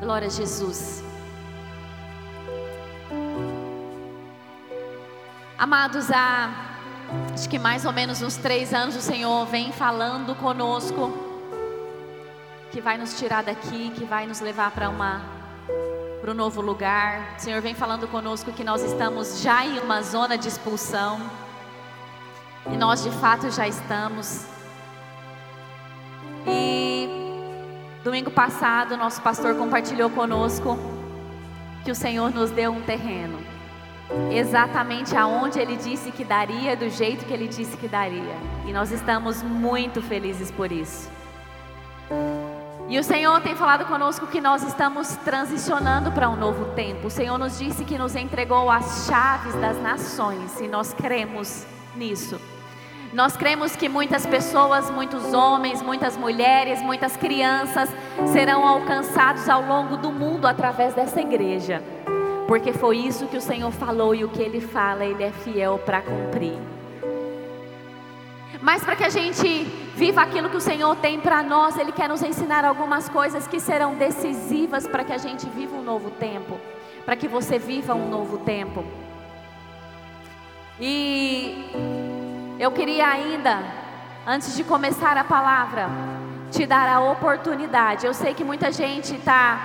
Glória a Jesus. Amados, há acho que mais ou menos uns três anos o Senhor vem falando conosco que vai nos tirar daqui, que vai nos levar para uma para um novo lugar. O Senhor vem falando conosco que nós estamos já em uma zona de expulsão. E nós de fato já estamos. Domingo passado, nosso pastor compartilhou conosco que o Senhor nos deu um terreno. Exatamente aonde ele disse que daria, do jeito que ele disse que daria. E nós estamos muito felizes por isso. E o Senhor tem falado conosco que nós estamos transicionando para um novo tempo. O Senhor nos disse que nos entregou as chaves das nações e nós cremos nisso. Nós cremos que muitas pessoas, muitos homens, muitas mulheres, muitas crianças serão alcançados ao longo do mundo através dessa igreja. Porque foi isso que o Senhor falou e o que Ele fala, Ele é fiel para cumprir. Mas para que a gente viva aquilo que o Senhor tem para nós, Ele quer nos ensinar algumas coisas que serão decisivas para que a gente viva um novo tempo, para que você viva um novo tempo. E eu queria ainda, antes de começar a palavra, te dar a oportunidade. Eu sei que muita gente está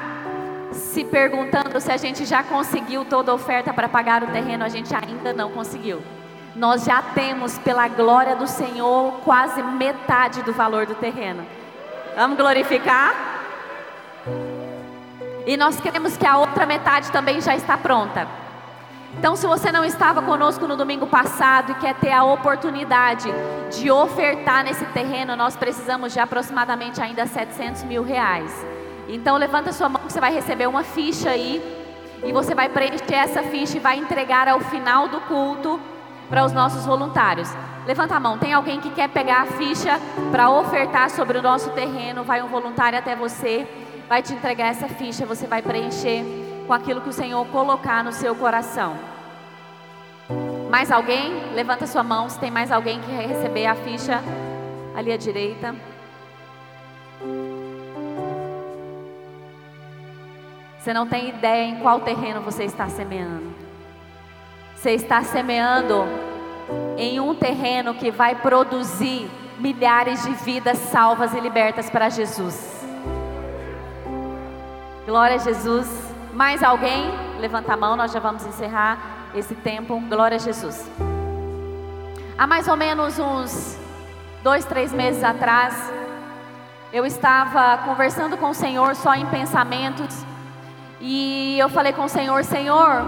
se perguntando se a gente já conseguiu toda a oferta para pagar o terreno. A gente ainda não conseguiu. Nós já temos, pela glória do Senhor, quase metade do valor do terreno. Vamos glorificar? E nós queremos que a outra metade também já está pronta. Então, se você não estava conosco no domingo passado e quer ter a oportunidade de ofertar nesse terreno, nós precisamos de aproximadamente ainda 700 mil reais. Então, levanta sua mão que você vai receber uma ficha aí e você vai preencher essa ficha e vai entregar ao final do culto para os nossos voluntários. Levanta a mão. Tem alguém que quer pegar a ficha para ofertar sobre o nosso terreno? Vai um voluntário até você, vai te entregar essa ficha, você vai preencher com aquilo que o Senhor colocar no seu coração. Mais alguém? Levanta sua mão se tem mais alguém que receber a ficha ali à direita. Você não tem ideia em qual terreno você está semeando. Você está semeando em um terreno que vai produzir milhares de vidas salvas e libertas para Jesus. Glória a Jesus. Mais alguém? Levanta a mão, nós já vamos encerrar esse tempo. Glória a Jesus. Há mais ou menos uns dois, três meses atrás, eu estava conversando com o Senhor só em pensamentos. E eu falei com o Senhor: Senhor,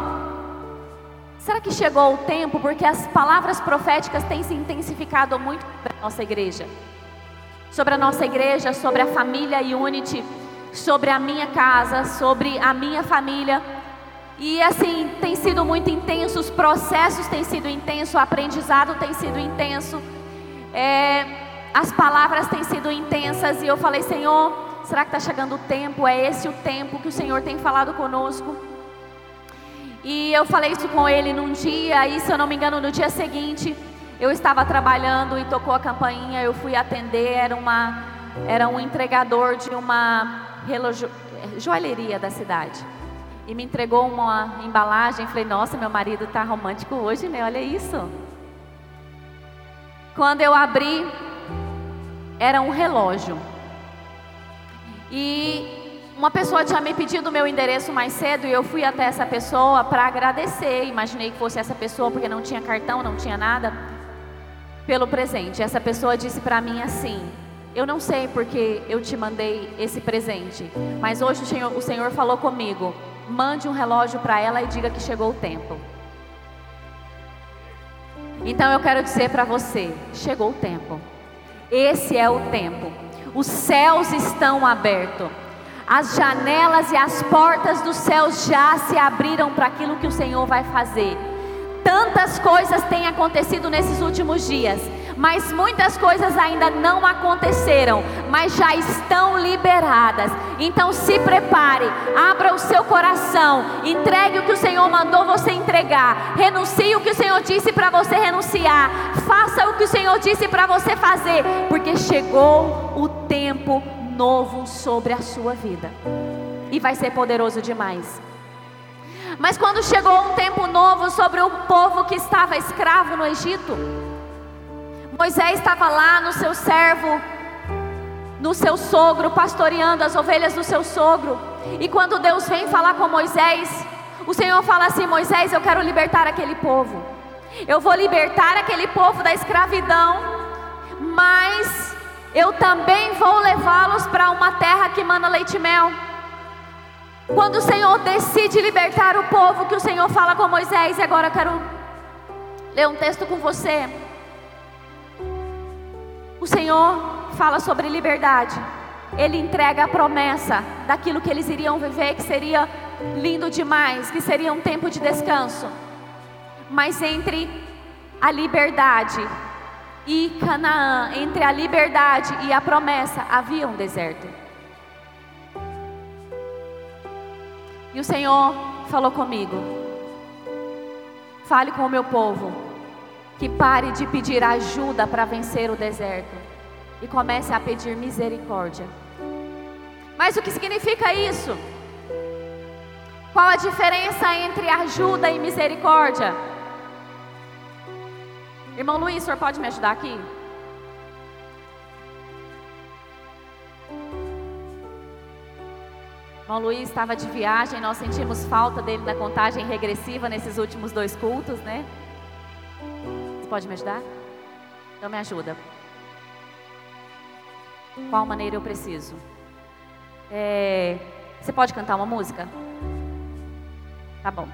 será que chegou o tempo? Porque as palavras proféticas têm se intensificado muito na nossa igreja. Sobre a nossa igreja, sobre a família Unity sobre a minha casa, sobre a minha família. E assim, tem sido muito intenso, os processos têm sido intensos, o aprendizado tem sido intenso, é, as palavras têm sido intensas. E eu falei, Senhor, será que está chegando o tempo? É esse o tempo que o Senhor tem falado conosco? E eu falei isso com ele num dia, e se eu não me engano, no dia seguinte, eu estava trabalhando e tocou a campainha, eu fui atender, era, uma, era um entregador de uma relógio, joalheria da cidade. E me entregou uma embalagem. Falei, nossa, meu marido está romântico hoje, né? Olha isso. Quando eu abri, era um relógio. E uma pessoa tinha me pedido o meu endereço mais cedo e eu fui até essa pessoa para agradecer. Imaginei que fosse essa pessoa porque não tinha cartão, não tinha nada pelo presente. Essa pessoa disse para mim assim: eu não sei porque eu te mandei esse presente, mas hoje o Senhor, o Senhor falou comigo. Mande um relógio para ela e diga que chegou o tempo. Então eu quero dizer para você: chegou o tempo. Esse é o tempo. Os céus estão abertos. As janelas e as portas dos céus já se abriram para aquilo que o Senhor vai fazer. Tantas coisas têm acontecido nesses últimos dias mas muitas coisas ainda não aconteceram, mas já estão liberadas. Então se prepare, abra o seu coração, entregue o que o Senhor mandou você entregar, renuncie o que o Senhor disse para você renunciar, faça o que o Senhor disse para você fazer, porque chegou o tempo novo sobre a sua vida. E vai ser poderoso demais. Mas quando chegou um tempo novo sobre o povo que estava escravo no Egito, Moisés estava lá no seu servo, no seu sogro, pastoreando as ovelhas do seu sogro. E quando Deus vem falar com Moisés, o Senhor fala assim: Moisés, eu quero libertar aquele povo. Eu vou libertar aquele povo da escravidão, mas eu também vou levá-los para uma terra que mana leite e mel. Quando o Senhor decide libertar o povo, que o Senhor fala com Moisés, e agora eu quero ler um texto com você. O Senhor fala sobre liberdade. Ele entrega a promessa daquilo que eles iriam viver, que seria lindo demais, que seria um tempo de descanso. Mas entre a liberdade e Canaã, entre a liberdade e a promessa, havia um deserto. E o Senhor falou comigo: fale com o meu povo, que pare de pedir ajuda para vencer o deserto e comece a pedir misericórdia. Mas o que significa isso? Qual a diferença entre ajuda e misericórdia? Irmão Luiz, o senhor pode me ajudar aqui? Irmão Luiz estava de viagem, nós sentimos falta dele na contagem regressiva nesses últimos dois cultos, né? Pode me ajudar? Então me ajuda. Qual maneira eu preciso? É, você pode cantar uma música? Tá bom.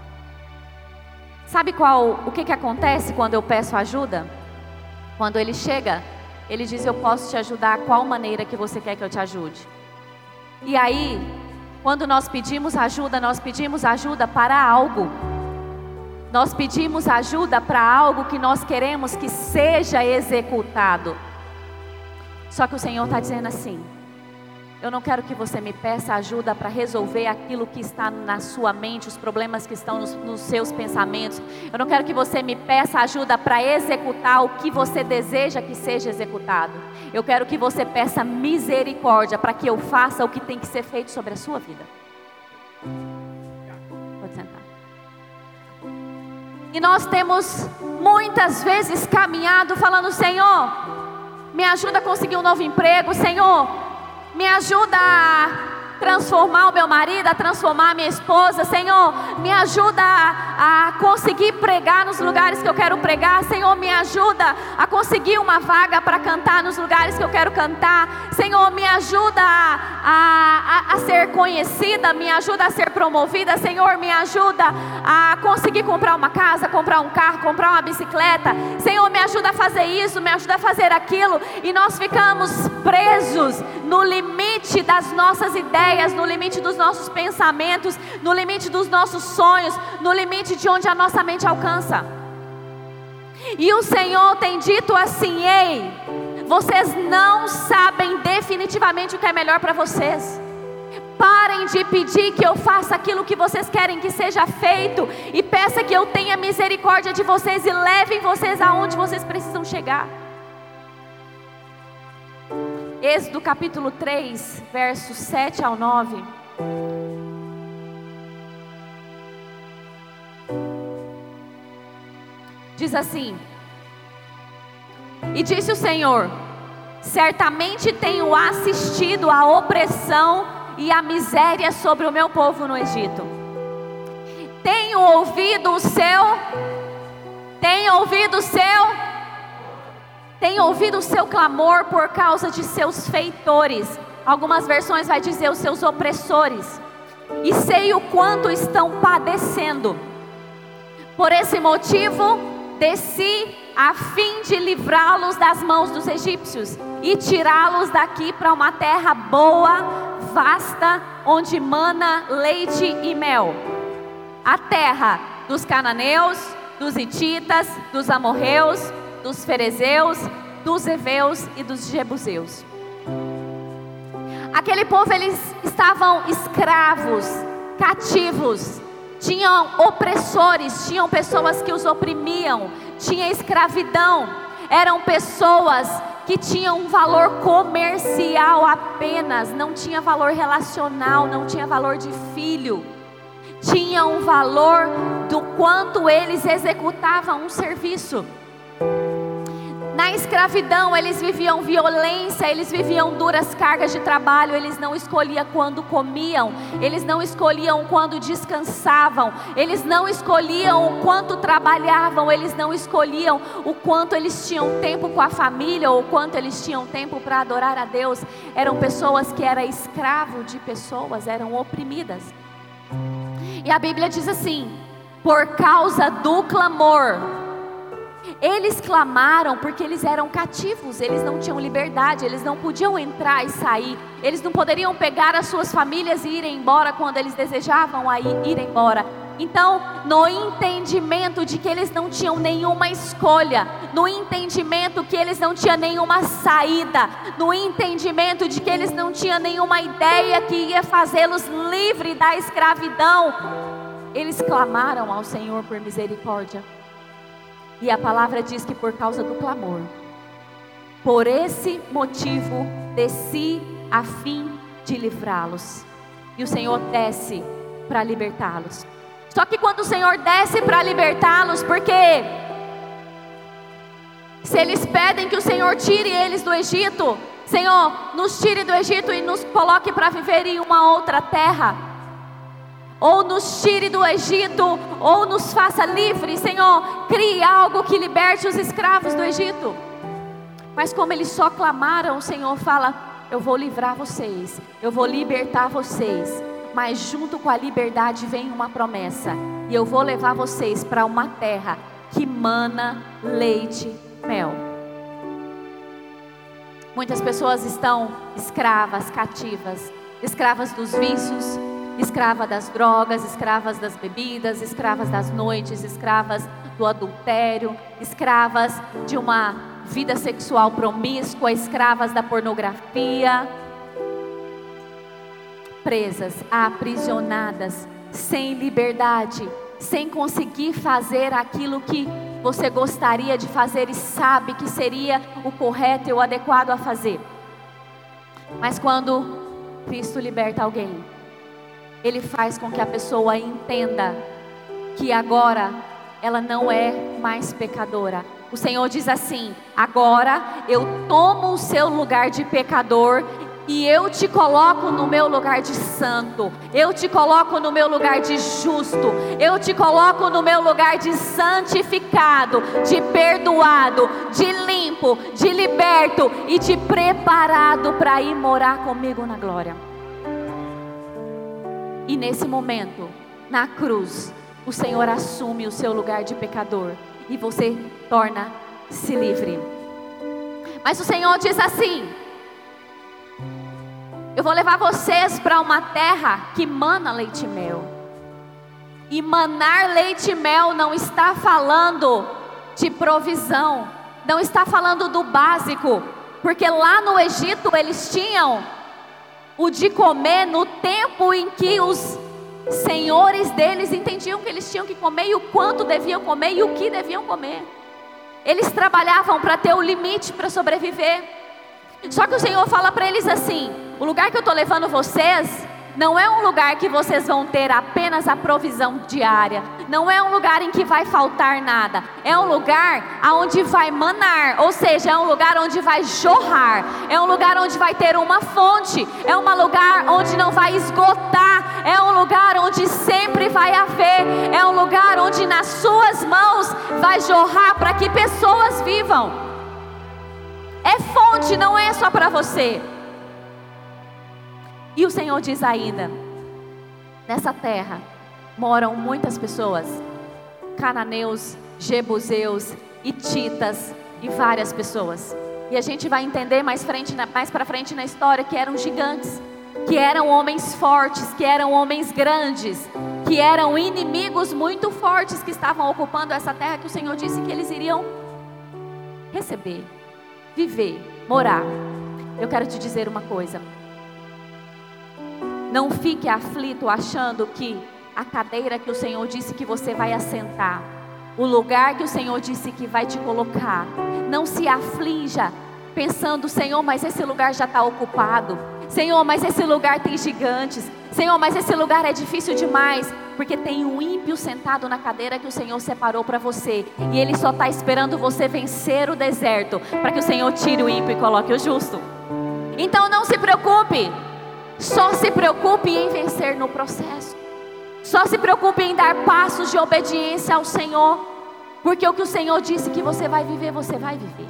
Sabe qual o que, que acontece quando eu peço ajuda? Quando ele chega, ele diz: Eu posso te ajudar, qual maneira que você quer que eu te ajude? E aí, quando nós pedimos ajuda, nós pedimos ajuda para algo. Nós pedimos ajuda para algo que nós queremos que seja executado. Só que o Senhor está dizendo assim: eu não quero que você me peça ajuda para resolver aquilo que está na sua mente, os problemas que estão nos, nos seus pensamentos. Eu não quero que você me peça ajuda para executar o que você deseja que seja executado. Eu quero que você peça misericórdia para que eu faça o que tem que ser feito sobre a sua vida. E nós temos muitas vezes caminhado falando: Senhor, me ajuda a conseguir um novo emprego, Senhor me ajuda a transformar o meu marido, a transformar a minha esposa, Senhor, me ajuda a, a, conseguir pregar nos lugares que eu quero pregar, Senhor, me ajuda a conseguir uma vaga para cantar nos lugares que eu quero cantar, Senhor, me ajuda a, a, a ser conhecida, me ajuda a ser promovida, Senhor, me ajuda a conseguir comprar uma casa, comprar um carro, comprar uma bicicleta, Senhor, me ajuda a fazer isso, me ajuda a fazer aquilo, e nós ficamos presos no limite das nossas ideias, no limite dos nossos pensamentos, no limite dos nossos sonhos, no limite de onde a nossa mente alcança. E o Senhor tem dito assim: ei, vocês não sabem definitivamente o que é melhor para vocês. Parem de pedir que eu faça aquilo que vocês querem que seja feito e peça que eu tenha misericórdia de vocês e levem vocês aonde vocês precisam chegar. Êxodo capítulo 3, versos 7 ao 9. Diz assim: E disse o Senhor: Certamente tenho assistido à opressão e à miséria sobre o meu povo no Egito. Tenho ouvido o seu, tenho ouvido o seu tem ouvido o seu clamor por causa de seus feitores. Algumas versões vai dizer os seus opressores. E sei o quanto estão padecendo. Por esse motivo, desci a fim de livrá-los das mãos dos egípcios e tirá-los daqui para uma terra boa, vasta, onde mana leite e mel. A terra dos cananeus, dos hititas, dos amorreus, dos ferezeus, dos heveus e dos jebuseus. Aquele povo eles estavam escravos, cativos, tinham opressores, tinham pessoas que os oprimiam, tinha escravidão, eram pessoas que tinha um valor comercial apenas, não tinha valor relacional, não tinha valor de filho. Tinha um valor do quanto eles executavam um serviço. Na escravidão, eles viviam violência, eles viviam duras cargas de trabalho, eles não escolhiam quando comiam, eles não escolhiam quando descansavam, eles não escolhiam o quanto trabalhavam, eles não escolhiam o quanto eles tinham tempo com a família ou quanto eles tinham tempo para adorar a Deus. Eram pessoas que eram escravo de pessoas, eram oprimidas. E a Bíblia diz assim: por causa do clamor, eles clamaram porque eles eram cativos, eles não tinham liberdade, eles não podiam entrar e sair, eles não poderiam pegar as suas famílias e ir embora quando eles desejavam aí ir embora. Então, no entendimento de que eles não tinham nenhuma escolha, no entendimento que eles não tinham nenhuma saída, no entendimento de que eles não tinham nenhuma ideia que ia fazê-los livres da escravidão, eles clamaram ao Senhor por misericórdia. E a palavra diz que por causa do clamor, por esse motivo desci a fim de livrá-los. E o Senhor desce para libertá-los. Só que quando o Senhor desce para libertá-los, porque se eles pedem que o Senhor tire eles do Egito, Senhor, nos tire do Egito e nos coloque para viver em uma outra terra ou nos tire do Egito, ou nos faça livres, Senhor, crie algo que liberte os escravos do Egito. Mas como eles só clamaram, o Senhor fala: Eu vou livrar vocês, eu vou libertar vocês. Mas junto com a liberdade vem uma promessa, e eu vou levar vocês para uma terra que mana leite e mel. Muitas pessoas estão escravas, cativas, escravas dos vícios, escrava das drogas, escravas das bebidas, escravas das noites, escravas do adultério, escravas de uma vida sexual promíscua, escravas da pornografia, presas, aprisionadas, sem liberdade, sem conseguir fazer aquilo que você gostaria de fazer e sabe que seria o correto e o adequado a fazer. Mas quando Cristo liberta alguém, ele faz com que a pessoa entenda que agora ela não é mais pecadora. O Senhor diz assim: agora eu tomo o seu lugar de pecador e eu te coloco no meu lugar de santo, eu te coloco no meu lugar de justo, eu te coloco no meu lugar de santificado, de perdoado, de limpo, de liberto e de preparado para ir morar comigo na glória. E nesse momento, na cruz, o Senhor assume o seu lugar de pecador e você torna-se livre. Mas o Senhor diz assim: Eu vou levar vocês para uma terra que mana leite e mel. E manar leite e mel não está falando de provisão, não está falando do básico, porque lá no Egito eles tinham o de comer no tempo em que os senhores deles entendiam que eles tinham que comer e o quanto deviam comer e o que deviam comer. Eles trabalhavam para ter o limite para sobreviver. Só que o Senhor fala para eles assim: o lugar que eu estou levando vocês não é um lugar que vocês vão ter apenas a provisão diária. Não é um lugar em que vai faltar nada. É um lugar onde vai manar, ou seja, é um lugar onde vai jorrar. É um lugar onde vai ter uma fonte. É um lugar onde não vai esgotar. É um lugar onde sempre vai haver. É um lugar onde nas suas mãos vai jorrar para que pessoas vivam. É fonte, não é só para você. E o Senhor diz ainda: nessa terra moram muitas pessoas, cananeus, jebuseus, ititas e várias pessoas. E a gente vai entender mais, frente, mais para frente na história que eram gigantes, que eram homens fortes, que eram homens grandes, que eram inimigos muito fortes que estavam ocupando essa terra que o Senhor disse que eles iriam receber, viver, morar. Eu quero te dizer uma coisa. Não fique aflito achando que a cadeira que o Senhor disse que você vai assentar, o lugar que o Senhor disse que vai te colocar, não se aflinja pensando: Senhor, mas esse lugar já está ocupado. Senhor, mas esse lugar tem gigantes. Senhor, mas esse lugar é difícil demais. Porque tem um ímpio sentado na cadeira que o Senhor separou para você. E ele só está esperando você vencer o deserto. Para que o Senhor tire o ímpio e coloque o justo. Então não se preocupe. Só se preocupe em vencer no processo. Só se preocupe em dar passos de obediência ao Senhor. Porque o que o Senhor disse que você vai viver, você vai viver.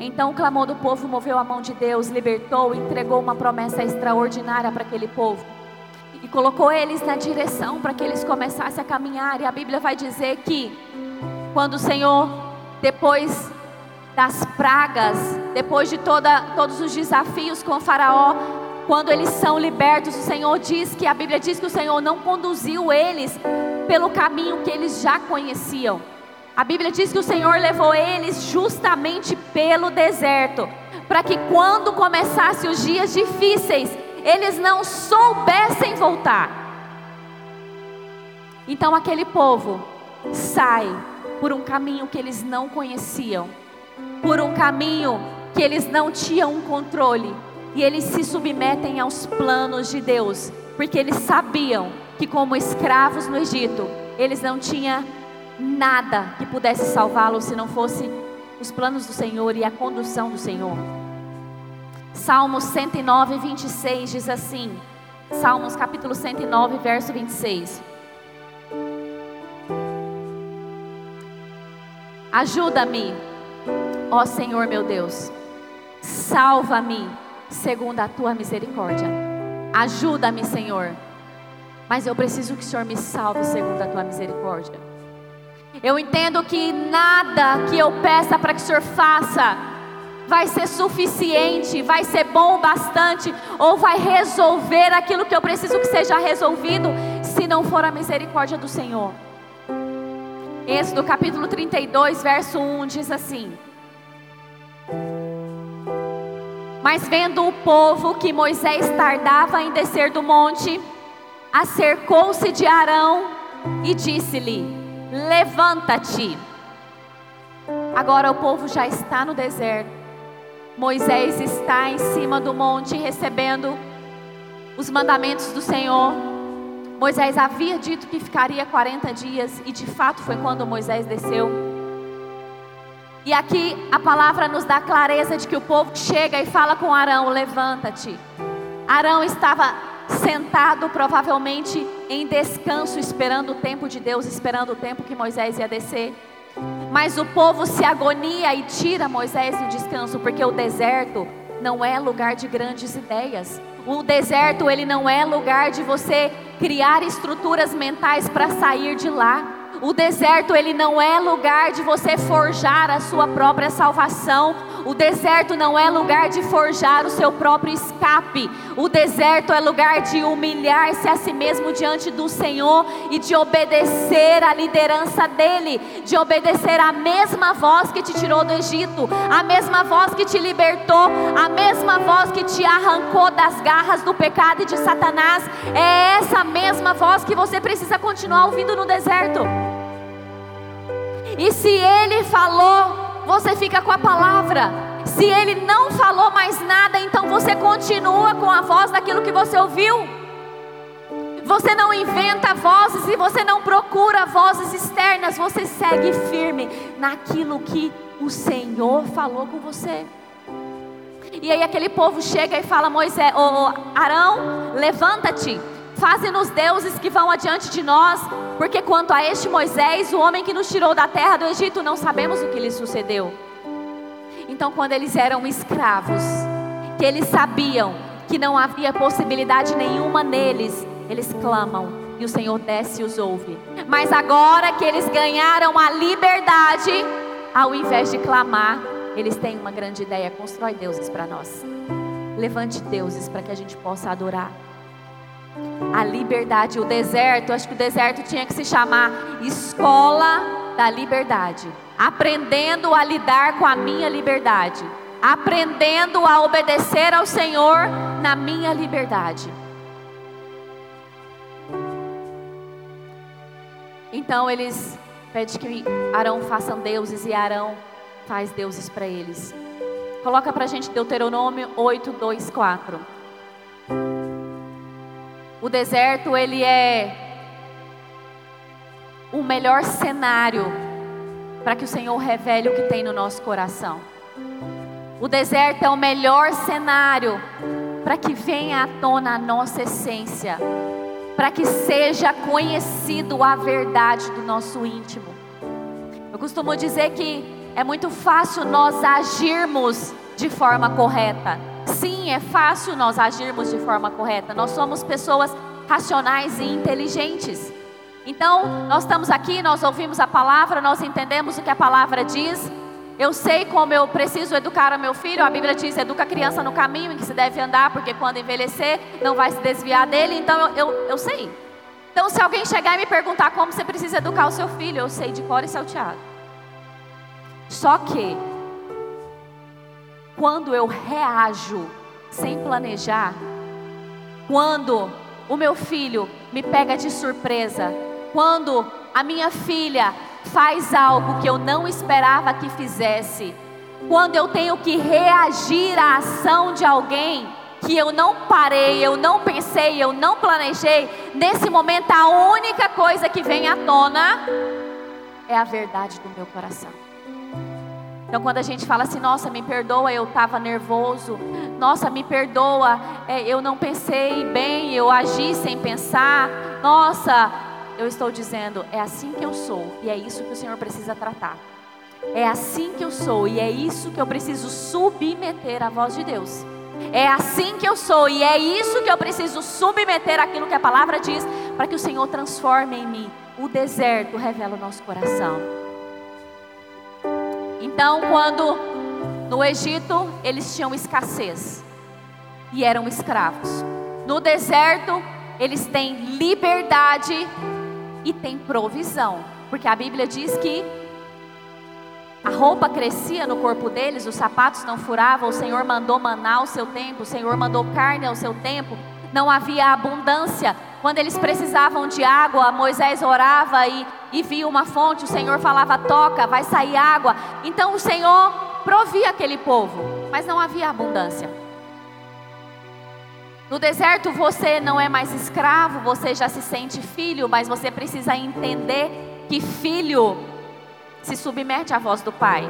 Então o clamor do povo moveu a mão de Deus, libertou, entregou uma promessa extraordinária para aquele povo. E colocou eles na direção para que eles começassem a caminhar. E a Bíblia vai dizer que quando o Senhor, depois das pragas, depois de toda, todos os desafios com Faraó, quando eles são libertos, o Senhor diz que a Bíblia diz que o Senhor não conduziu eles pelo caminho que eles já conheciam. A Bíblia diz que o Senhor levou eles justamente pelo deserto, para que quando começassem os dias difíceis, eles não soubessem voltar. Então aquele povo sai por um caminho que eles não conheciam, por um caminho que eles não tinham controle, e eles se submetem aos planos de Deus, porque eles sabiam que, como escravos no Egito, eles não tinham nada que pudesse salvá-los se não fosse os planos do Senhor e a condução do Senhor. Salmos 109, 26 diz assim: Salmos capítulo 109, verso 26. Ajuda-me, ó Senhor meu Deus, salva-me segundo a tua misericórdia. Ajuda-me, Senhor. Mas eu preciso que o Senhor me salve segundo a tua misericórdia. Eu entendo que nada que eu peça para que o Senhor faça vai ser suficiente, vai ser bom o bastante, ou vai resolver aquilo que eu preciso que seja resolvido, se não for a misericórdia do Senhor. Êxodo capítulo 32, verso 1 diz assim: Mas vendo o povo que Moisés tardava em descer do monte, acercou-se de Arão e disse-lhe: Levanta-te. Agora o povo já está no deserto. Moisés está em cima do monte recebendo os mandamentos do Senhor. Moisés havia dito que ficaria 40 dias e de fato foi quando Moisés desceu. E aqui a palavra nos dá clareza de que o povo chega e fala com Arão: levanta-te. Arão estava sentado, provavelmente em descanso, esperando o tempo de Deus, esperando o tempo que Moisés ia descer. Mas o povo se agonia e tira Moisés do descanso, porque o deserto não é lugar de grandes ideias. O deserto ele não é lugar de você criar estruturas mentais para sair de lá. O deserto ele não é lugar de você forjar a sua própria salvação. O deserto não é lugar de forjar o seu próprio escape. O deserto é lugar de humilhar-se a si mesmo diante do Senhor e de obedecer à liderança dele, de obedecer à mesma voz que te tirou do Egito, a mesma voz que te libertou, a mesma voz que te arrancou das garras do pecado e de Satanás. É essa mesma voz que você precisa continuar ouvindo no deserto. E se ele falou, você fica com a palavra. Se ele não falou mais nada, então você continua com a voz daquilo que você ouviu. Você não inventa vozes e você não procura vozes externas, você segue firme naquilo que o Senhor falou com você. E aí aquele povo chega e fala: Moisés, oh, Arão, levanta-te Faze-nos deuses que vão adiante de nós, porque quanto a este Moisés, o homem que nos tirou da terra do Egito, não sabemos o que lhe sucedeu. Então, quando eles eram escravos, que eles sabiam que não havia possibilidade nenhuma neles, eles clamam e o Senhor desce e os ouve. Mas agora que eles ganharam a liberdade, ao invés de clamar, eles têm uma grande ideia: constrói deuses para nós. Levante deuses para que a gente possa adorar a liberdade, o deserto, acho que o deserto tinha que se chamar escola da liberdade, aprendendo a lidar com a minha liberdade, aprendendo a obedecer ao Senhor na minha liberdade. Então eles pede que Arão façam deuses e Arão faz deuses para eles. Coloca para a gente Deuteronômio 8, 2, 4. O deserto, ele é o melhor cenário para que o Senhor revele o que tem no nosso coração. O deserto é o melhor cenário para que venha à tona a nossa essência, para que seja conhecido a verdade do nosso íntimo. Eu costumo dizer que é muito fácil nós agirmos de forma correta. Sim, é fácil nós agirmos de forma correta. Nós somos pessoas racionais e inteligentes. Então, nós estamos aqui, nós ouvimos a palavra, nós entendemos o que a palavra diz. Eu sei como eu preciso educar o meu filho. A Bíblia diz: educa a criança no caminho em que se deve andar, porque quando envelhecer não vai se desviar dele. Então, eu, eu, sei. Então, se alguém chegar e me perguntar como você precisa educar o seu filho, eu sei de cor e salteado. Só que, quando eu reajo sem planejar, quando o meu filho me pega de surpresa, quando a minha filha faz algo que eu não esperava que fizesse, quando eu tenho que reagir à ação de alguém que eu não parei, eu não pensei, eu não planejei, nesse momento a única coisa que vem à tona é a verdade do meu coração. Então, quando a gente fala assim, nossa, me perdoa, eu estava nervoso, nossa, me perdoa, é, eu não pensei bem, eu agi sem pensar, nossa, eu estou dizendo, é assim que eu sou e é isso que o Senhor precisa tratar. É assim que eu sou e é isso que eu preciso submeter à voz de Deus. É assim que eu sou e é isso que eu preciso submeter àquilo que a palavra diz para que o Senhor transforme em mim. O deserto revela o nosso coração. Então, quando no Egito eles tinham escassez e eram escravos, no deserto eles têm liberdade e tem provisão, porque a Bíblia diz que a roupa crescia no corpo deles, os sapatos não furavam, o Senhor mandou maná ao seu tempo, o Senhor mandou carne ao seu tempo, não havia abundância. Quando eles precisavam de água, Moisés orava e, e via uma fonte, o Senhor falava: toca, vai sair água. Então o Senhor provia aquele povo, mas não havia abundância. No deserto você não é mais escravo, você já se sente filho, mas você precisa entender que filho se submete à voz do Pai.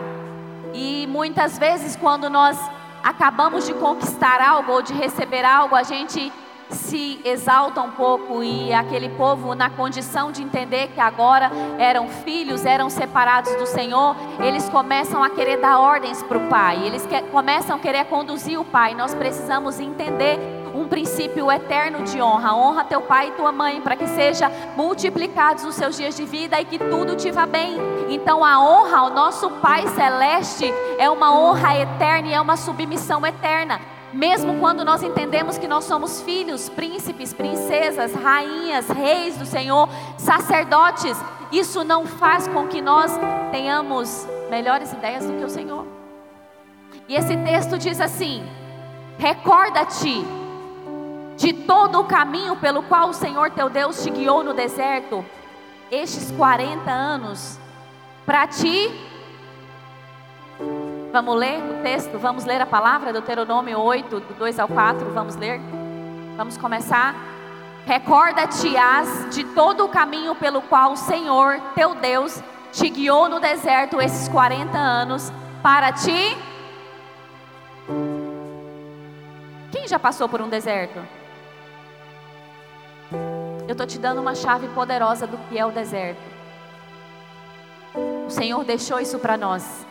E muitas vezes, quando nós acabamos de conquistar algo ou de receber algo, a gente se exalta um pouco e aquele povo, na condição de entender que agora eram filhos, eram separados do Senhor, eles começam a querer dar ordens para o Pai, eles que, começam a querer conduzir o Pai. Nós precisamos entender um princípio eterno de honra. Honra teu pai e tua mãe, para que seja multiplicados os seus dias de vida e que tudo te vá bem. Então a honra ao nosso Pai celeste é uma honra eterna e é uma submissão eterna. Mesmo quando nós entendemos que nós somos filhos, príncipes, princesas, rainhas, reis do Senhor, sacerdotes, isso não faz com que nós tenhamos melhores ideias do que o Senhor. E esse texto diz assim: Recorda-te de todo o caminho pelo qual o Senhor teu Deus te guiou no deserto, estes 40 anos, para ti. Vamos ler o texto? Vamos ler a palavra, Deuteronômio 8, do 2 ao 4. Vamos ler? Vamos começar? Recorda-te-as de todo o caminho pelo qual o Senhor teu Deus te guiou no deserto esses 40 anos, para ti. Quem já passou por um deserto? Eu estou te dando uma chave poderosa do que é o deserto. O Senhor deixou isso para nós.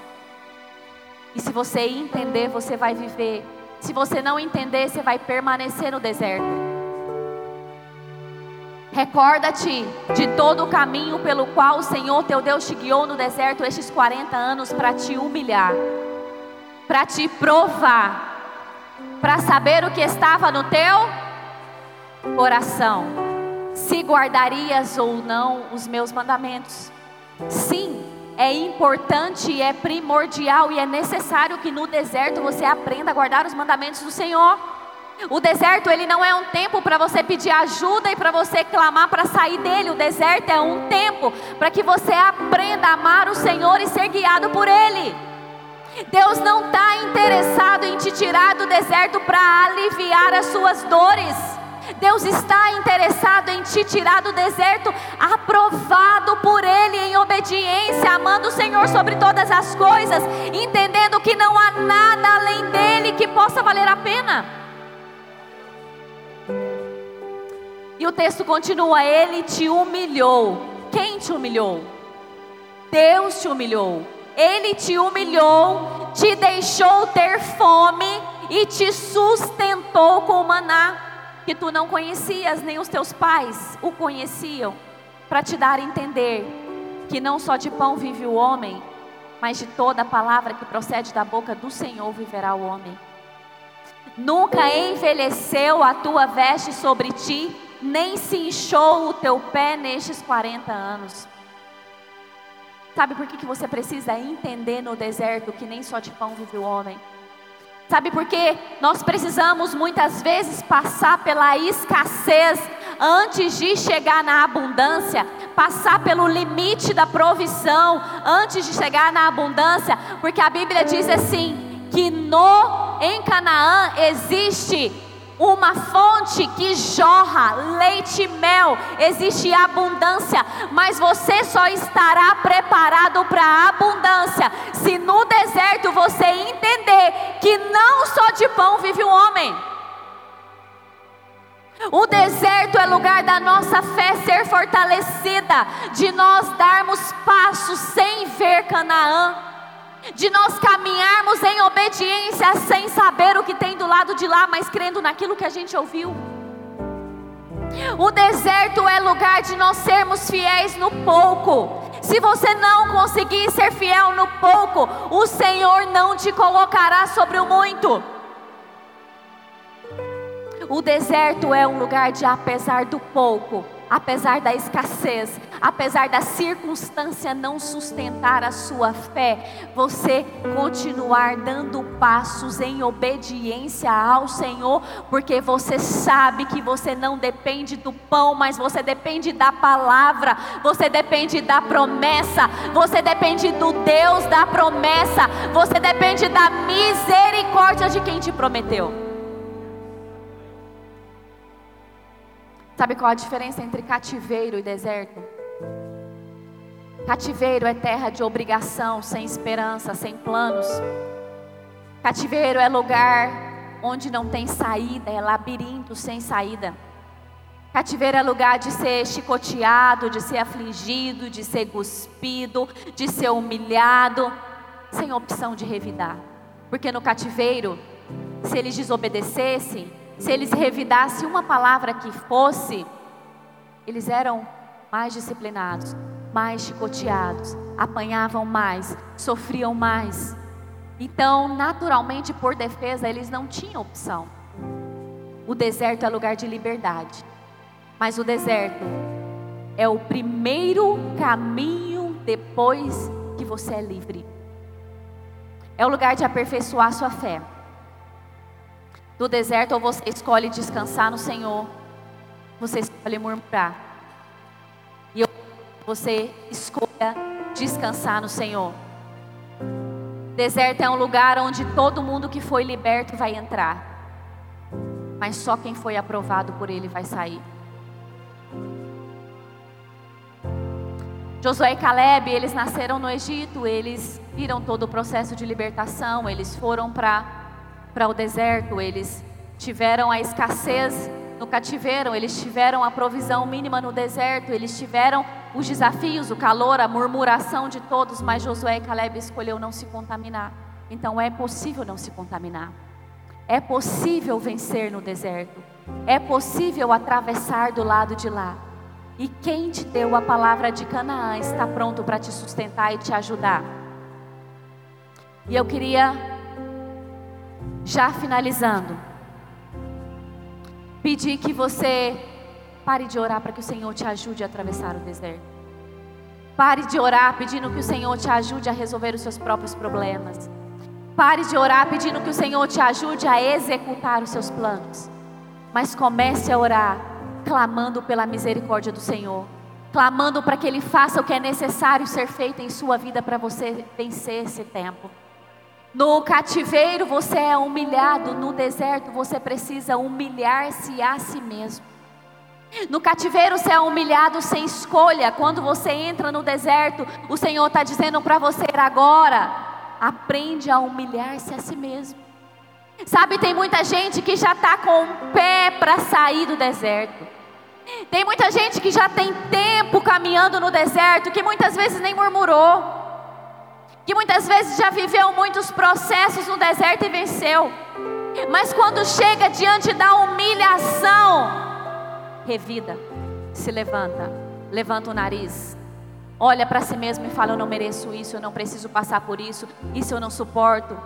E se você entender, você vai viver. Se você não entender, você vai permanecer no deserto. Recorda-te de todo o caminho pelo qual o Senhor teu Deus te guiou no deserto estes 40 anos para te humilhar, para te provar, para saber o que estava no teu coração se guardarias ou não os meus mandamentos. Sim, é importante, é primordial e é necessário que no deserto você aprenda a guardar os mandamentos do Senhor. O deserto ele não é um tempo para você pedir ajuda e para você clamar para sair dele. O deserto é um tempo para que você aprenda a amar o Senhor e ser guiado por Ele. Deus não está interessado em te tirar do deserto para aliviar as suas dores. Deus está interessado em te tirar do deserto, aprovado por Ele em obediência, amando o Senhor sobre todas as coisas, entendendo que não há nada além dele que possa valer a pena. E o texto continua: Ele te humilhou. Quem te humilhou? Deus te humilhou. Ele te humilhou, te deixou ter fome e te sustentou com maná que tu não conhecias, nem os teus pais o conheciam, para te dar a entender que não só de pão vive o homem, mas de toda a palavra que procede da boca do Senhor viverá o homem. Nunca envelheceu a tua veste sobre ti, nem se inchou o teu pé nestes 40 anos. Sabe por que, que você precisa entender no deserto que nem só de pão vive o homem? Sabe por que nós precisamos muitas vezes passar pela escassez antes de chegar na abundância, passar pelo limite da provisão antes de chegar na abundância, porque a Bíblia diz assim que no em Canaã existe uma fonte que jorra leite e mel, existe abundância, mas você só estará preparado para a abundância. Se no deserto você entender que não só de pão vive o homem. O deserto é lugar da nossa fé ser fortalecida, de nós darmos passos sem ver Canaã de nós caminharmos em obediência sem saber o que tem do lado de lá, mas crendo naquilo que a gente ouviu. O deserto é lugar de nós sermos fiéis no pouco. Se você não conseguir ser fiel no pouco, o Senhor não te colocará sobre o muito. O deserto é um lugar de, apesar do pouco, apesar da escassez, apesar da circunstância não sustentar a sua fé, você continuar dando passos em obediência ao Senhor, porque você sabe que você não depende do pão, mas você depende da palavra, você depende da promessa, você depende do Deus da promessa, você depende da misericórdia de quem te prometeu. Sabe qual a diferença entre cativeiro e deserto? Cativeiro é terra de obrigação, sem esperança, sem planos. Cativeiro é lugar onde não tem saída, é labirinto sem saída. Cativeiro é lugar de ser chicoteado, de ser afligido, de ser cuspido, de ser humilhado, sem opção de revidar. Porque no cativeiro, se eles desobedecessem, se eles revidassem uma palavra que fosse, eles eram mais disciplinados, mais chicoteados, apanhavam mais, sofriam mais. Então, naturalmente, por defesa, eles não tinham opção. O deserto é lugar de liberdade, mas o deserto é o primeiro caminho depois que você é livre. É o lugar de aperfeiçoar sua fé do deserto, ou você escolhe descansar no Senhor, você escolhe murmurar. E você escolha descansar no Senhor. Deserto é um lugar onde todo mundo que foi liberto vai entrar, mas só quem foi aprovado por Ele vai sair. Josué e Caleb, eles nasceram no Egito, eles viram todo o processo de libertação, eles foram para o deserto, eles tiveram a escassez no cativeiro, eles tiveram a provisão mínima no deserto, eles tiveram os desafios, o calor, a murmuração de todos, mas Josué e Caleb escolheu não se contaminar. Então é possível não se contaminar. É possível vencer no deserto. É possível atravessar do lado de lá. E quem te deu a palavra de Canaã está pronto para te sustentar e te ajudar. E eu queria já finalizando, pedir que você pare de orar para que o Senhor te ajude a atravessar o deserto. Pare de orar pedindo que o Senhor te ajude a resolver os seus próprios problemas. Pare de orar pedindo que o Senhor te ajude a executar os seus planos. Mas comece a orar clamando pela misericórdia do Senhor, clamando para que Ele faça o que é necessário ser feito em sua vida para você vencer esse tempo. No cativeiro você é humilhado, no deserto você precisa humilhar-se a si mesmo. No cativeiro você é humilhado sem escolha. Quando você entra no deserto, o Senhor está dizendo para você agora: aprende a humilhar-se a si mesmo. Sabe, tem muita gente que já está com o pé para sair do deserto. Tem muita gente que já tem tempo caminhando no deserto, que muitas vezes nem murmurou, que muitas vezes já viveu muitos processos no deserto e venceu. Mas quando chega diante da humilhação, revida, se levanta, levanta o nariz, olha para si mesmo e fala: Eu não mereço isso, eu não preciso passar por isso, isso eu não suporto.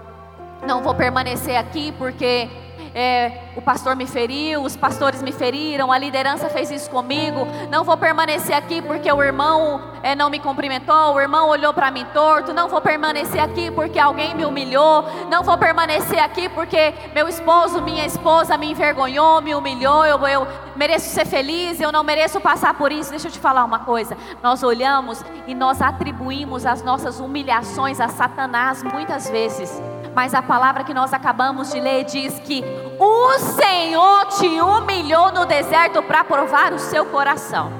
Não vou permanecer aqui porque é, o pastor me feriu, os pastores me feriram, a liderança fez isso comigo. Não vou permanecer aqui porque o irmão é, não me cumprimentou, o irmão olhou para mim torto. Não vou permanecer aqui porque alguém me humilhou. Não vou permanecer aqui porque meu esposo, minha esposa me envergonhou, me humilhou. Eu, eu mereço ser feliz, eu não mereço passar por isso. Deixa eu te falar uma coisa: nós olhamos e nós atribuímos as nossas humilhações a Satanás muitas vezes. Mas a palavra que nós acabamos de ler diz que o Senhor te humilhou no deserto para provar o seu coração.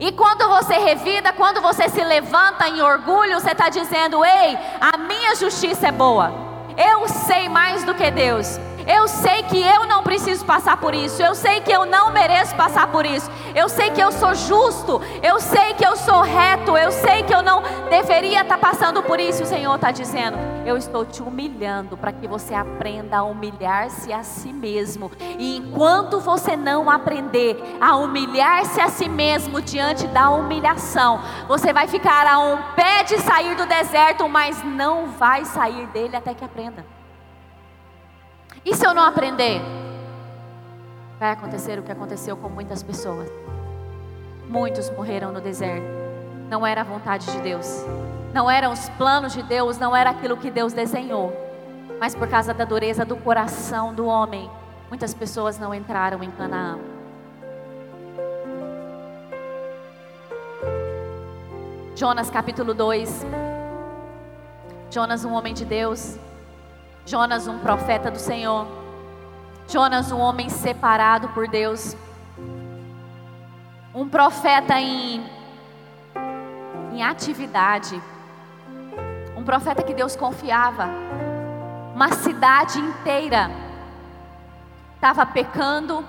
E quando você revida, quando você se levanta em orgulho, você está dizendo: Ei, a minha justiça é boa. Eu sei mais do que Deus. Eu sei que eu não preciso passar por isso. Eu sei que eu não mereço passar por isso. Eu sei que eu sou justo. Eu sei que eu sou reto. Eu sei que eu não deveria estar passando por isso. O Senhor está dizendo: Eu estou te humilhando para que você aprenda a humilhar-se a si mesmo. E enquanto você não aprender a humilhar-se a si mesmo diante da humilhação, você vai ficar a um pé de sair do deserto, mas não vai sair dele até que aprenda. E se eu não aprender? Vai acontecer o que aconteceu com muitas pessoas. Muitos morreram no deserto. Não era a vontade de Deus. Não eram os planos de Deus, não era aquilo que Deus desenhou. Mas por causa da dureza do coração do homem, muitas pessoas não entraram em Canaã. Jonas capítulo 2. Jonas, um homem de Deus, Jonas, um profeta do Senhor. Jonas, um homem separado por Deus. Um profeta em, em atividade. Um profeta que Deus confiava. Uma cidade inteira estava pecando,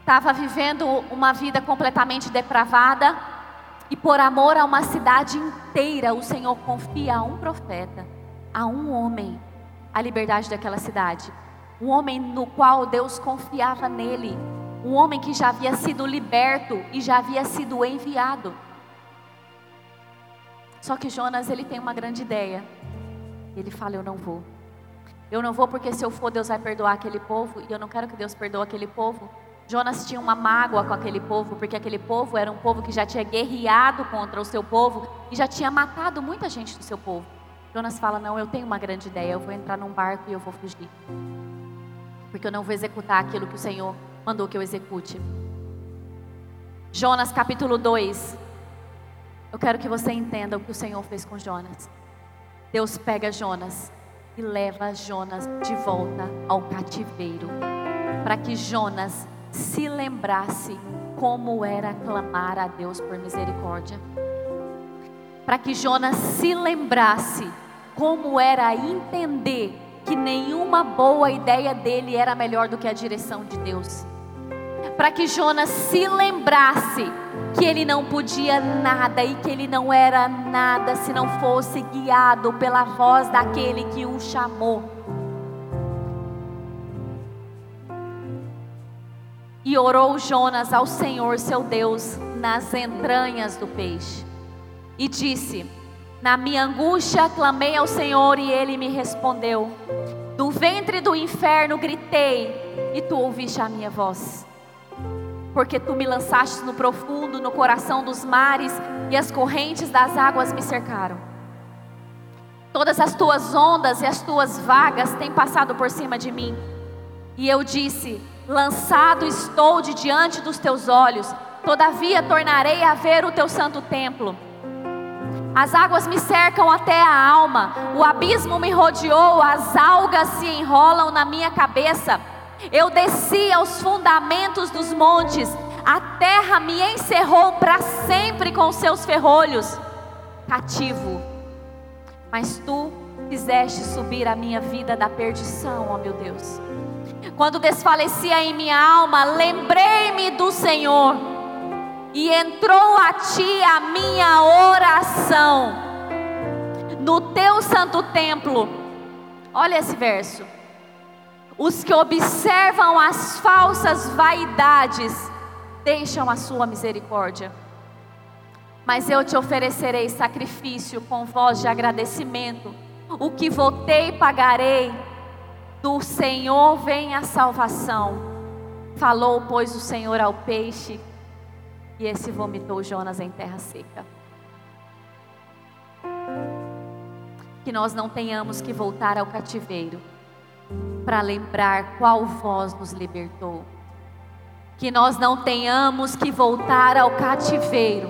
estava vivendo uma vida completamente depravada. E por amor a uma cidade inteira, o Senhor confia a um profeta, a um homem a liberdade daquela cidade. Um homem no qual Deus confiava nele. Um homem que já havia sido liberto e já havia sido enviado. Só que Jonas, ele tem uma grande ideia. Ele fala: Eu não vou. Eu não vou porque se eu for, Deus vai perdoar aquele povo. E eu não quero que Deus perdoe aquele povo. Jonas tinha uma mágoa com aquele povo, porque aquele povo era um povo que já tinha guerreado contra o seu povo e já tinha matado muita gente do seu povo. Jonas fala: Não, eu tenho uma grande ideia. Eu vou entrar num barco e eu vou fugir. Porque eu não vou executar aquilo que o Senhor mandou que eu execute. Jonas capítulo 2. Eu quero que você entenda o que o Senhor fez com Jonas. Deus pega Jonas e leva Jonas de volta ao cativeiro, para que Jonas se lembrasse como era clamar a Deus por misericórdia para que Jonas se lembrasse como era entender que nenhuma boa ideia dele era melhor do que a direção de Deus. Para que Jonas se lembrasse que ele não podia nada e que ele não era nada se não fosse guiado pela voz daquele que o chamou. E orou Jonas ao Senhor seu Deus nas entranhas do peixe e disse: Na minha angústia clamei ao Senhor e ele me respondeu. Do ventre do inferno gritei e tu ouviste a minha voz. Porque tu me lançaste no profundo, no coração dos mares e as correntes das águas me cercaram. Todas as tuas ondas e as tuas vagas têm passado por cima de mim. E eu disse: Lançado estou de diante dos teus olhos, todavia tornarei a ver o teu santo templo. As águas me cercam até a alma, o abismo me rodeou, as algas se enrolam na minha cabeça. Eu desci aos fundamentos dos montes, a terra me encerrou para sempre com seus ferrolhos. Cativo, mas tu fizeste subir a minha vida da perdição, ó meu Deus. Quando desfalecia em minha alma, lembrei-me do Senhor, e entrou a ti a minha oração, no teu santo templo. Olha esse verso. Os que observam as falsas vaidades deixam a sua misericórdia. Mas eu te oferecerei sacrifício com voz de agradecimento. O que votei, pagarei. Do Senhor vem a salvação. Falou, pois, o Senhor ao peixe, e esse vomitou Jonas em terra seca. Que nós não tenhamos que voltar ao cativeiro para lembrar qual voz nos libertou. Que nós não tenhamos que voltar ao cativeiro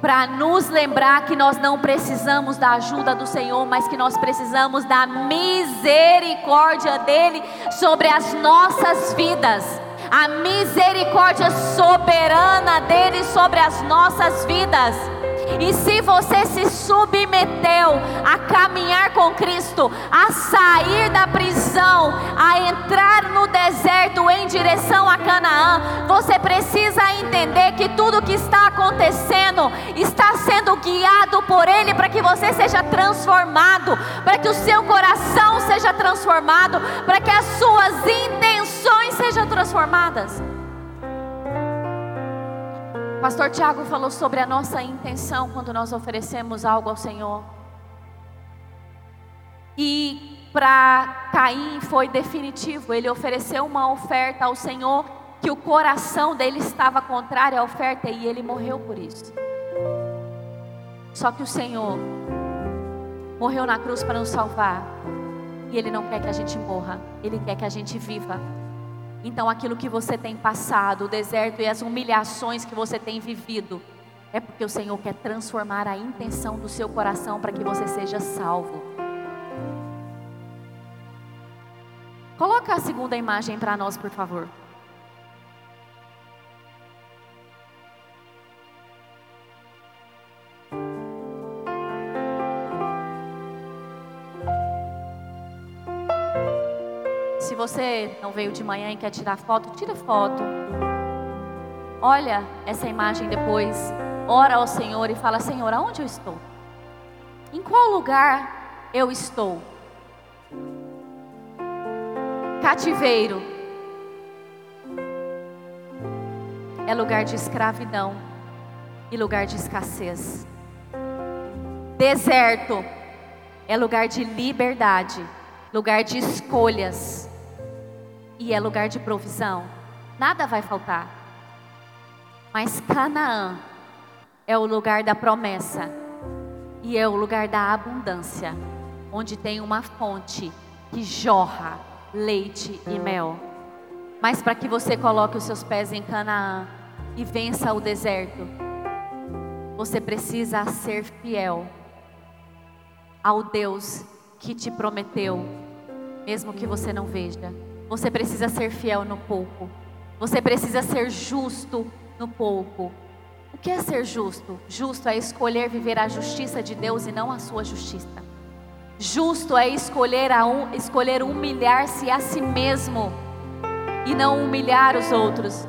para nos lembrar que nós não precisamos da ajuda do Senhor, mas que nós precisamos da misericórdia dele sobre as nossas vidas. A misericórdia soberana dele sobre as nossas vidas. E se você se submeteu a caminhar com Cristo, a sair da prisão, a entrar no deserto em direção a Canaã, você precisa entender que tudo que está acontecendo está sendo guiado por Ele para que você seja transformado, para que o seu coração seja transformado, para que as suas intenções sejam transformadas. Pastor Tiago falou sobre a nossa intenção quando nós oferecemos algo ao Senhor. E para Caim foi definitivo, ele ofereceu uma oferta ao Senhor que o coração dele estava contrário à oferta e ele morreu por isso. Só que o Senhor morreu na cruz para nos salvar. E ele não quer que a gente morra, ele quer que a gente viva. Então, aquilo que você tem passado, o deserto e as humilhações que você tem vivido, é porque o Senhor quer transformar a intenção do seu coração para que você seja salvo. Coloca a segunda imagem para nós, por favor. Você não veio de manhã e quer tirar foto, tira foto. Olha essa imagem depois, ora ao Senhor e fala: Senhor, aonde eu estou? Em qual lugar eu estou? Cativeiro é lugar de escravidão e lugar de escassez. Deserto é lugar de liberdade, lugar de escolhas e é lugar de provisão, nada vai faltar. Mas Canaã é o lugar da promessa e é o lugar da abundância, onde tem uma fonte que jorra leite e mel. Mas para que você coloque os seus pés em Canaã e vença o deserto, você precisa ser fiel ao Deus que te prometeu, mesmo que você não veja. Você precisa ser fiel no pouco. Você precisa ser justo no pouco. O que é ser justo? Justo é escolher viver a justiça de Deus e não a sua justiça. Justo é escolher, um, escolher humilhar-se a si mesmo e não humilhar os outros.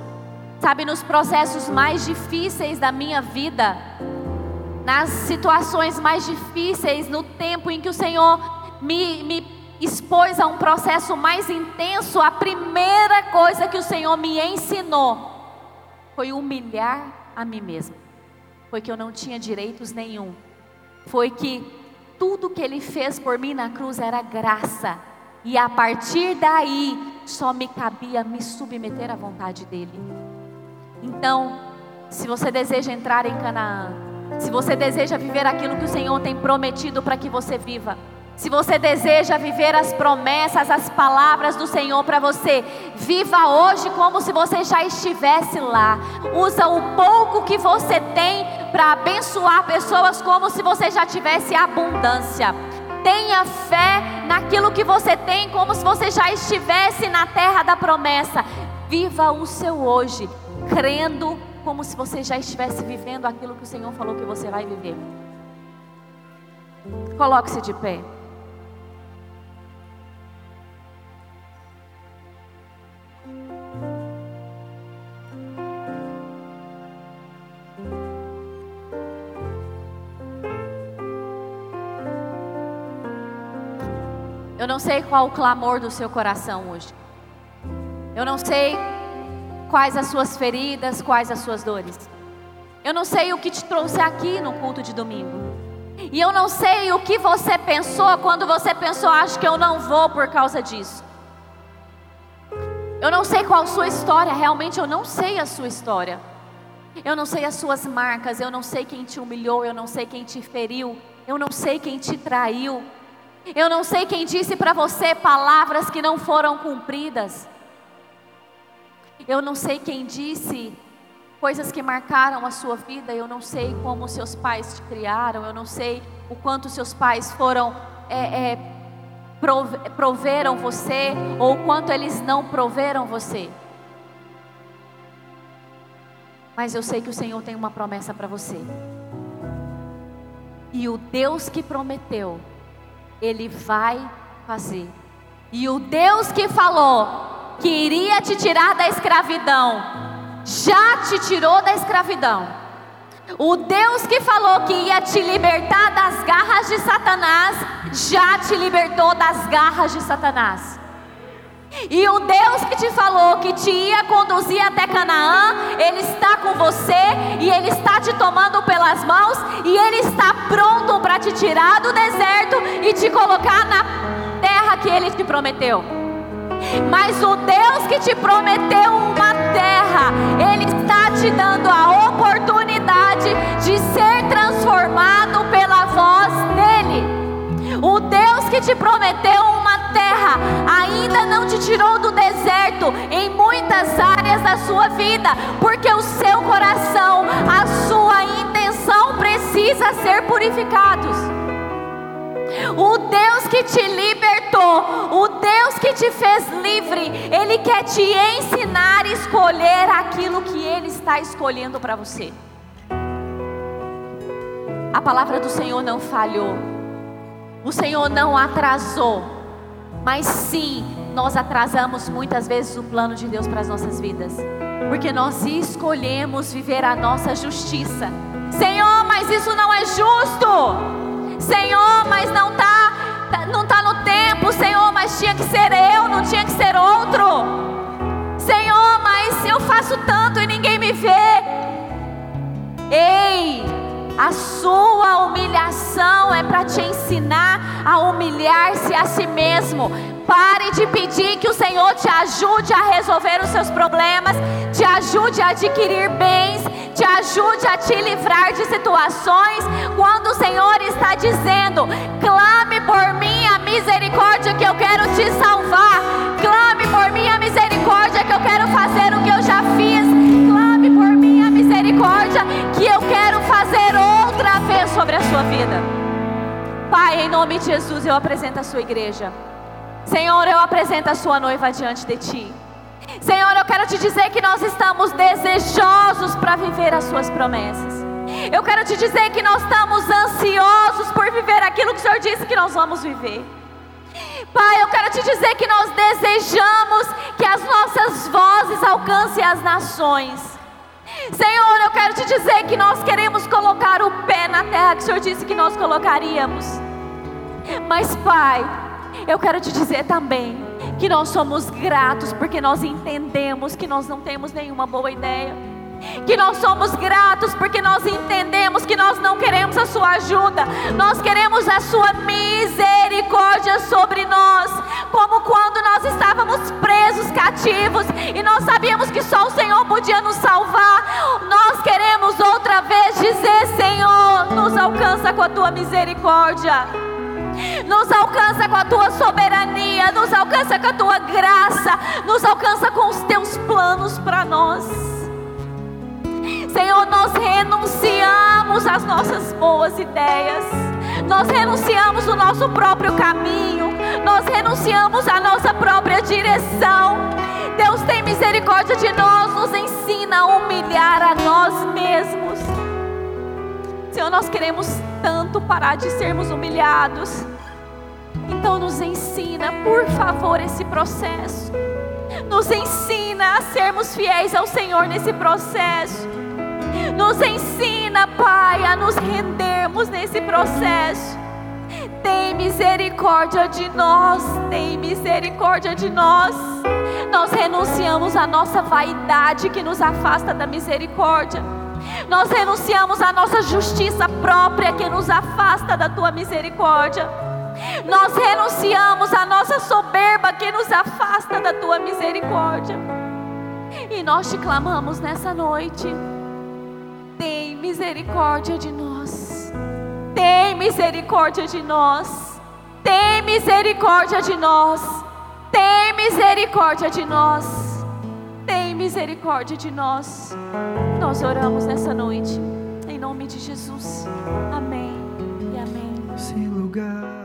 Sabe, nos processos mais difíceis da minha vida, nas situações mais difíceis, no tempo em que o Senhor me, me expôs a um processo mais intenso, a primeira coisa que o Senhor me ensinou foi humilhar a mim mesmo. Foi que eu não tinha direitos nenhum. Foi que tudo que Ele fez por mim na cruz era graça. E a partir daí, só me cabia me submeter à vontade dEle. Então, se você deseja entrar em Canaã, se você deseja viver aquilo que o Senhor tem prometido para que você viva, Se você deseja viver as promessas, as palavras do Senhor para você, viva hoje como se você já estivesse lá. Usa o pouco que você tem para abençoar pessoas como se você já tivesse abundância. Tenha fé naquilo que você tem, como se você já estivesse na terra da promessa. Viva o seu hoje, crendo como se você já estivesse vivendo aquilo que o Senhor falou que você vai viver. Coloque-se de pé. Eu não sei qual o clamor do seu coração hoje. Eu não sei quais as suas feridas, quais as suas dores. Eu não sei o que te trouxe aqui no culto de domingo. E eu não sei o que você pensou quando você pensou, acho que eu não vou por causa disso. Eu não sei qual a sua história, realmente eu não sei a sua história. Eu não sei as suas marcas, eu não sei quem te humilhou, eu não sei quem te feriu, eu não sei quem te traiu. Eu não sei quem disse para você palavras que não foram cumpridas. Eu não sei quem disse coisas que marcaram a sua vida. Eu não sei como seus pais te criaram. Eu não sei o quanto seus pais foram é, é, proveram você ou o quanto eles não proveram você. Mas eu sei que o Senhor tem uma promessa para você. E o Deus que prometeu ele vai fazer. E o Deus que falou que iria te tirar da escravidão, já te tirou da escravidão. O Deus que falou que ia te libertar das garras de Satanás, já te libertou das garras de Satanás. E o Deus que te falou que te ia conduzir até Canaã, Ele está com você e Ele está te tomando pelas mãos e Ele está pronto te tirar do deserto e te colocar na terra que Ele te prometeu. Mas o Deus que te prometeu uma terra, Ele está te dando a oportunidade de ser transformado pela voz dEle. O Deus que te prometeu uma terra ainda não te tirou do deserto em muitas áreas da sua vida, porque o seu coração, a sua intenção precisa ser purificados. O Deus que te libertou, o Deus que te fez livre, Ele quer te ensinar a escolher aquilo que Ele está escolhendo para você. A palavra do Senhor não falhou. O Senhor não atrasou, mas sim, nós atrasamos muitas vezes o plano de Deus para as nossas vidas, porque nós escolhemos viver a nossa justiça. Senhor, mas isso não é justo. Senhor, mas não tá, tá não tá no tempo. Senhor, mas tinha que ser eu, não tinha que ser outro. Senhor, mas eu faço tanto e ninguém me vê. Ei, a sua humilhação é para te ensinar a humilhar-se a si mesmo. Pare de pedir que o Senhor te ajude a resolver os seus problemas, te ajude a adquirir bens, te ajude a te livrar de situações, quando o Senhor está dizendo: clame por mim a misericórdia que eu quero te salvar, clame por mim a misericórdia que eu quero fazer o que eu já fiz, clame por mim a misericórdia que eu quero fazer sobre a sua vida. Pai, em nome de Jesus, eu apresento a sua igreja. Senhor, eu apresento a sua noiva diante de ti. Senhor, eu quero te dizer que nós estamos desejosos para viver as suas promessas. Eu quero te dizer que nós estamos ansiosos por viver aquilo que o Senhor disse que nós vamos viver. Pai, eu quero te dizer que nós desejamos que as nossas vozes alcancem as nações. Senhor, eu quero te dizer que nós queremos colocar o pé na terra que o Senhor disse que nós colocaríamos. Mas, Pai, eu quero te dizer também que nós somos gratos porque nós entendemos que nós não temos nenhuma boa ideia. Que nós somos gratos porque nós entendemos que nós não queremos a Sua ajuda, nós queremos a Sua misericórdia sobre nós, como quando nós estávamos presos, cativos, e nós sabíamos que só o Senhor podia nos salvar. Nós queremos outra vez dizer: Senhor, nos alcança com a Tua misericórdia. Nos alcança com a tua soberania, nos alcança com a tua graça, nos alcança com os teus planos para nós. Senhor, nós renunciamos às nossas boas ideias, nós renunciamos o nosso próprio caminho, nós renunciamos à nossa própria direção. Deus tem misericórdia de nós, nos ensina a humilhar a nós mesmos. Senhor, nós queremos tanto parar de sermos humilhados. Então, nos ensina, por favor, esse processo. Nos ensina a sermos fiéis ao Senhor nesse processo. Nos ensina, Pai, a nos rendermos nesse processo. Tem misericórdia de nós, tem misericórdia de nós. Nós renunciamos à nossa vaidade que nos afasta da misericórdia. Nós renunciamos à nossa justiça própria que nos afasta da tua misericórdia. Nós renunciamos à nossa soberba que nos afasta da tua misericórdia. E nós te clamamos nessa noite tem misericórdia de nós. Tem misericórdia de nós. Tem misericórdia de nós. Tem misericórdia de nós. Tem misericórdia de nós. Nós oramos nessa noite. Em nome de Jesus. Amém e amém. Sem lugar.